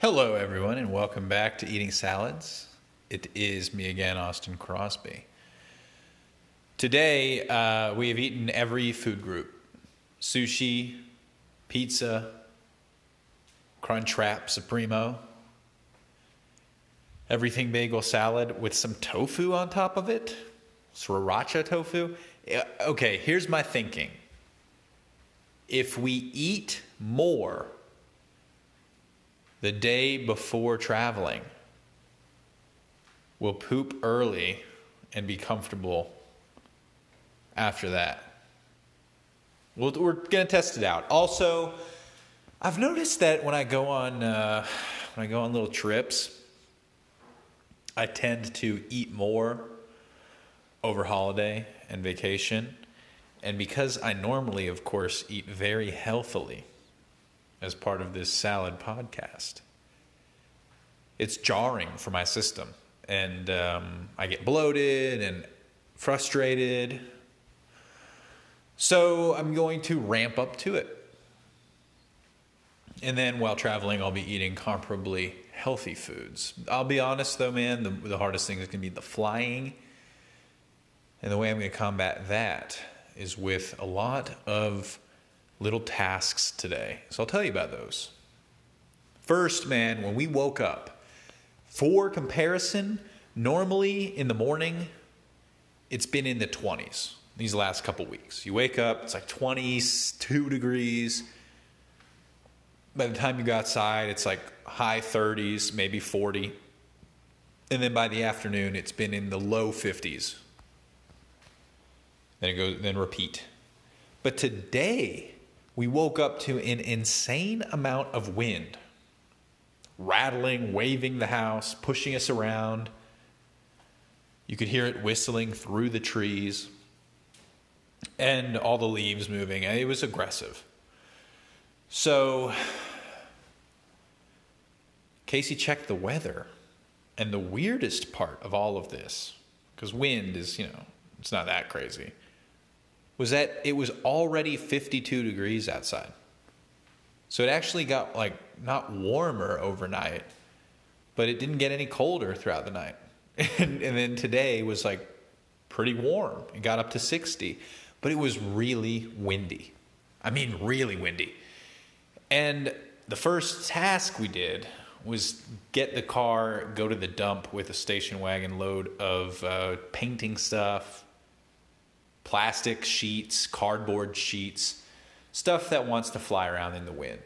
Hello, everyone, and welcome back to Eating Salads. It is me again, Austin Crosby. Today, uh, we have eaten every food group sushi, pizza, Crunchwrap Supremo, everything bagel salad with some tofu on top of it, sriracha tofu. Okay, here's my thinking. If we eat more the day before traveling, we'll poop early and be comfortable after that. We'll, we're going to test it out. Also, I've noticed that when I go on uh, when I go on little trips, I tend to eat more over holiday and vacation. And because I normally, of course, eat very healthily as part of this salad podcast, it's jarring for my system. And um, I get bloated and frustrated. So I'm going to ramp up to it. And then while traveling, I'll be eating comparably healthy foods. I'll be honest though, man, the, the hardest thing is going to be the flying. And the way I'm going to combat that is with a lot of little tasks today. So I'll tell you about those. First, man, when we woke up, for comparison, normally in the morning, it's been in the 20s these last couple weeks. You wake up, it's like 22 degrees. By the time you go outside, it's like high 30s, maybe 40. And then by the afternoon, it's been in the low 50s. Then it goes, then repeat. But today, we woke up to an insane amount of wind, rattling, waving the house, pushing us around. You could hear it whistling through the trees and all the leaves moving. It was aggressive. So Casey checked the weather. And the weirdest part of all of this, because wind is, you know, it's not that crazy, was that it was already 52 degrees outside. So it actually got like not warmer overnight, but it didn't get any colder throughout the night. And, and then today was like pretty warm. It got up to 60, but it was really windy. I mean, really windy. And the first task we did was get the car, go to the dump with a station wagon load of uh, painting stuff, plastic sheets, cardboard sheets, stuff that wants to fly around in the wind.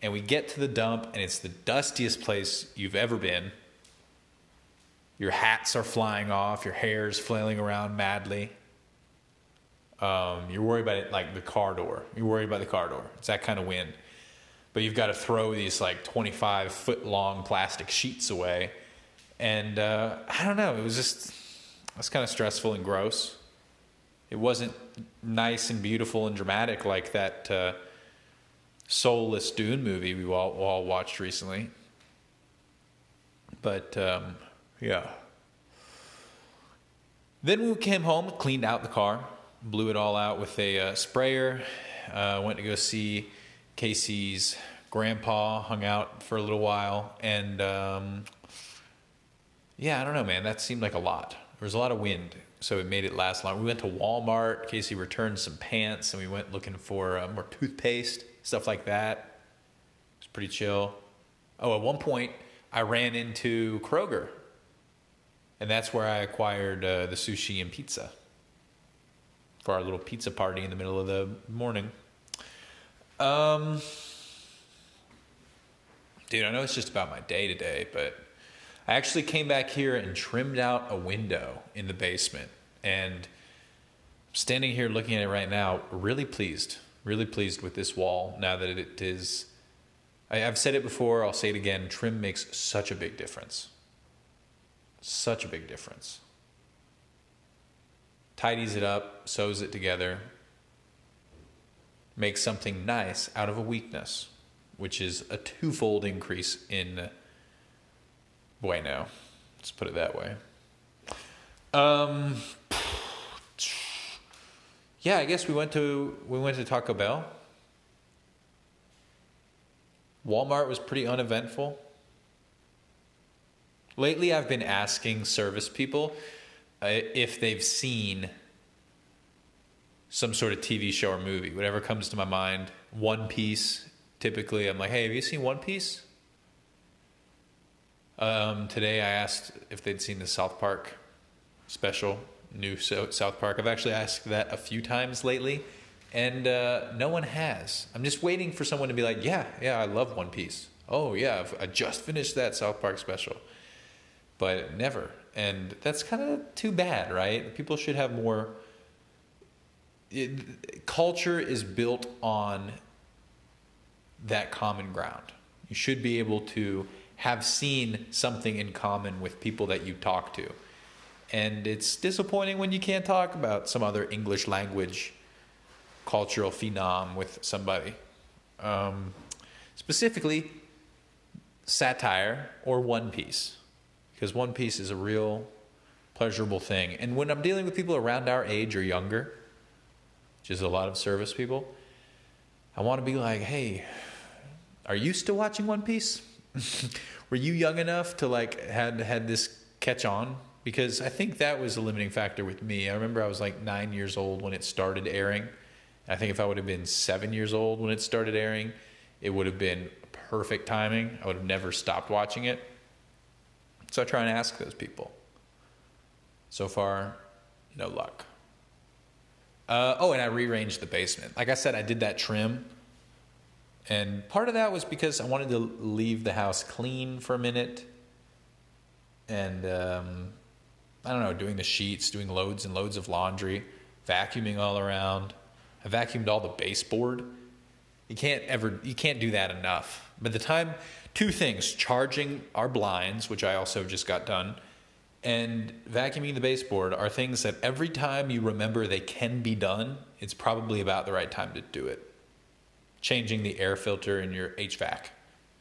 And we get to the dump, and it's the dustiest place you've ever been. Your hats are flying off, your hair's flailing around madly. Um, you're worried about it like the car door. You're worried about the car door. It's that kind of wind. But you've got to throw these like 25 foot long plastic sheets away. And uh, I don't know, it was just, was kind of stressful and gross. It wasn't nice and beautiful and dramatic like that uh, soulless Dune movie we all, all watched recently. But um, yeah. Then we came home, cleaned out the car, blew it all out with a uh, sprayer. Uh, went to go see Casey's grandpa, hung out for a little while, and um, yeah, I don't know, man. That seemed like a lot. There was a lot of wind, so it made it last long. We went to Walmart. Casey returned some pants, and we went looking for uh, more toothpaste, stuff like that. It was pretty chill. Oh, at one point, I ran into Kroger, and that's where I acquired uh, the sushi and pizza for our little pizza party in the middle of the morning. Um, dude, I know it's just about my day today, but I actually came back here and trimmed out a window in the basement. And standing here looking at it right now, really pleased, really pleased with this wall now that it is. I, I've said it before, I'll say it again trim makes such a big difference. Such a big difference. Tidies it up, sews it together, makes something nice out of a weakness, which is a twofold increase in bueno. Let's put it that way. Um, yeah, I guess we went to we went to Taco Bell. Walmart was pretty uneventful. Lately, I've been asking service people uh, if they've seen some sort of TV show or movie, whatever comes to my mind. One Piece, typically, I'm like, hey, have you seen One Piece? Um, today, I asked if they'd seen the South Park special, new South Park. I've actually asked that a few times lately, and uh, no one has. I'm just waiting for someone to be like, yeah, yeah, I love One Piece. Oh, yeah, I've, I just finished that South Park special. But never. And that's kind of too bad, right? People should have more it, culture is built on that common ground. You should be able to have seen something in common with people that you talk to. And it's disappointing when you can't talk about some other English language cultural phenom with somebody. Um, specifically, satire or One Piece, because One Piece is a real pleasurable thing. And when I'm dealing with people around our age or younger, which is a lot of service people, I want to be like, hey, are you still watching One Piece? Were you young enough to like had had this catch on? Because I think that was a limiting factor with me. I remember I was like nine years old when it started airing. I think if I would have been seven years old when it started airing, it would have been perfect timing. I would have never stopped watching it. So I try and ask those people. So far, no luck. Uh, oh, and I rearranged the basement. Like I said, I did that trim. And part of that was because I wanted to leave the house clean for a minute. And um, I don't know, doing the sheets, doing loads and loads of laundry, vacuuming all around. I vacuumed all the baseboard. You can't ever, you can't do that enough. By the time, two things charging our blinds, which I also just got done and vacuuming the baseboard are things that every time you remember they can be done, it's probably about the right time to do it. Changing the air filter in your HVAC,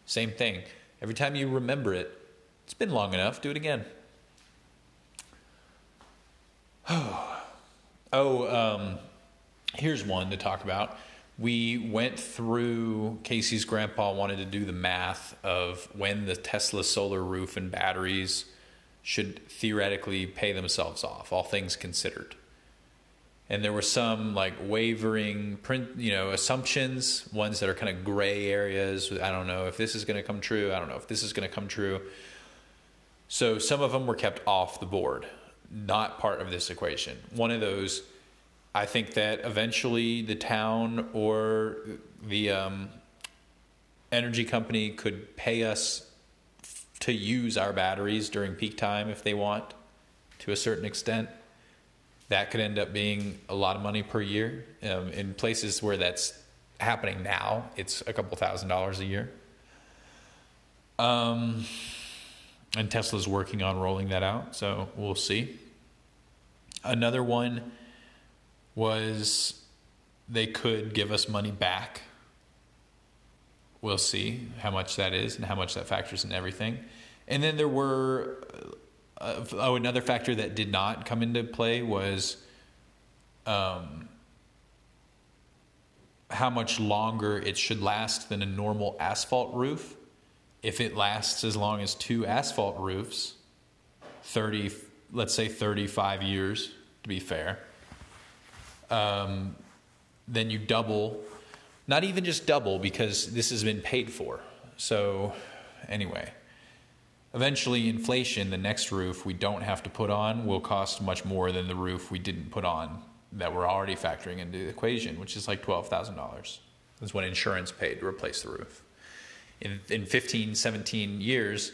same thing. Every time you remember it, it's been long enough, do it again. Oh, um, here's one to talk about. We went through, Casey's grandpa wanted to do the math of when the Tesla solar roof and batteries should theoretically pay themselves off, all things considered. And there were some like wavering print, you know, assumptions, ones that are kind of gray areas. I don't know if this is going to come true. I don't know if this is going to come true. So some of them were kept off the board, not part of this equation. One of those, I think that eventually the town or the um, energy company could pay us to use our batteries during peak time if they want to a certain extent. That could end up being a lot of money per year. Um, in places where that's happening now, it's a couple thousand dollars a year. Um, and Tesla's working on rolling that out, so we'll see. Another one was they could give us money back we'll see how much that is and how much that factors in everything. And then there were uh, oh another factor that did not come into play was um, how much longer it should last than a normal asphalt roof. If it lasts as long as two asphalt roofs, 30 let's say 35 years to be fair. Um, then you double not even just double because this has been paid for. So, anyway, eventually, inflation, the next roof we don't have to put on, will cost much more than the roof we didn't put on that we're already factoring into the equation, which is like $12,000. That's what insurance paid to replace the roof. In, in 15, 17 years,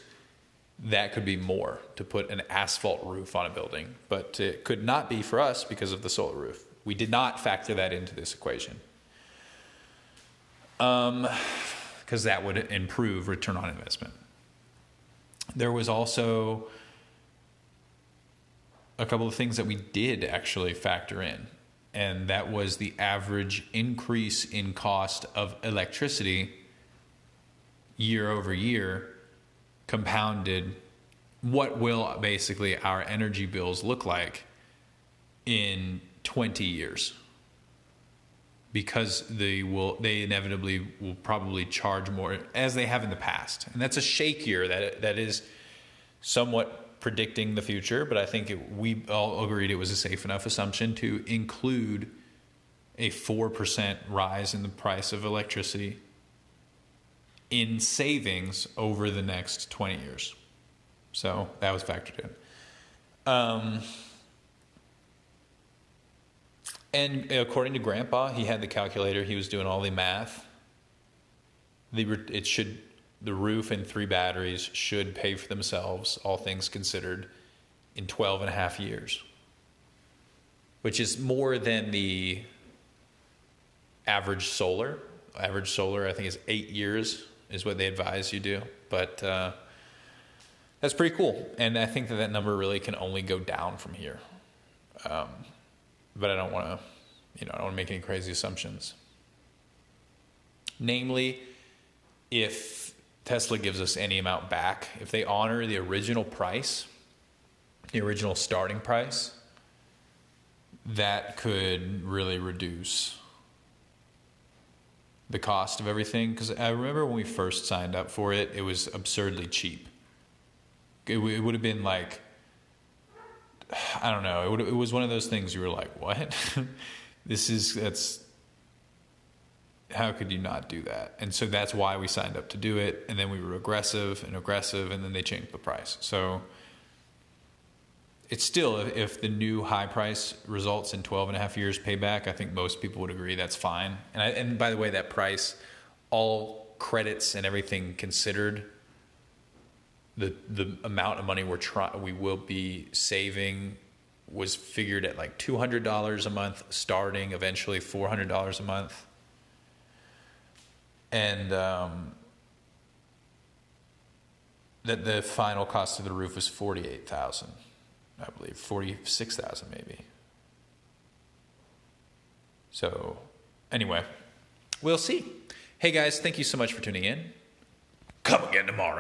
that could be more to put an asphalt roof on a building, but it could not be for us because of the solar roof. We did not factor that into this equation because um, that would improve return on investment. There was also a couple of things that we did actually factor in, and that was the average increase in cost of electricity year over year compounded what will basically our energy bills look like in 20 years because they will they inevitably will probably charge more as they have in the past and that's a shakier that that is somewhat predicting the future, but I think it, we all agreed it was a safe enough assumption to include a 4% rise in the price of electricity in savings over the next 20 years. So that was factored in. Um, and according to Grandpa, he had the calculator. He was doing all the math. The it should the roof and three batteries should pay for themselves, all things considered, in 12 and a half years, which is more than the average solar. Average solar, I think, is eight years, is what they advise you do. But uh, that's pretty cool. And I think that that number really can only go down from here. Um, but I don't want to, you know, I don't want to make any crazy assumptions. Namely, if Tesla gives us any amount back, if they honor the original price, the original starting price, that could really reduce the cost of everything. Because I remember when we first signed up for it, it was absurdly cheap. It, it would have been like I don't know. It, would, it was one of those things you were like, what? this is, that's, how could you not do that? And so that's why we signed up to do it. And then we were aggressive and aggressive, and then they changed the price. So it's still, if the new high price results in 12 and a half years payback, I think most people would agree that's fine. And, I, and by the way, that price, all credits and everything considered, the the amount of money we're trying we will be saving was figured at like two hundred dollars a month starting, eventually four hundred dollars a month, and um, that the final cost of the roof was forty eight thousand, I believe forty six thousand maybe. So, anyway, we'll see. Hey guys, thank you so much for tuning in. Come again tomorrow.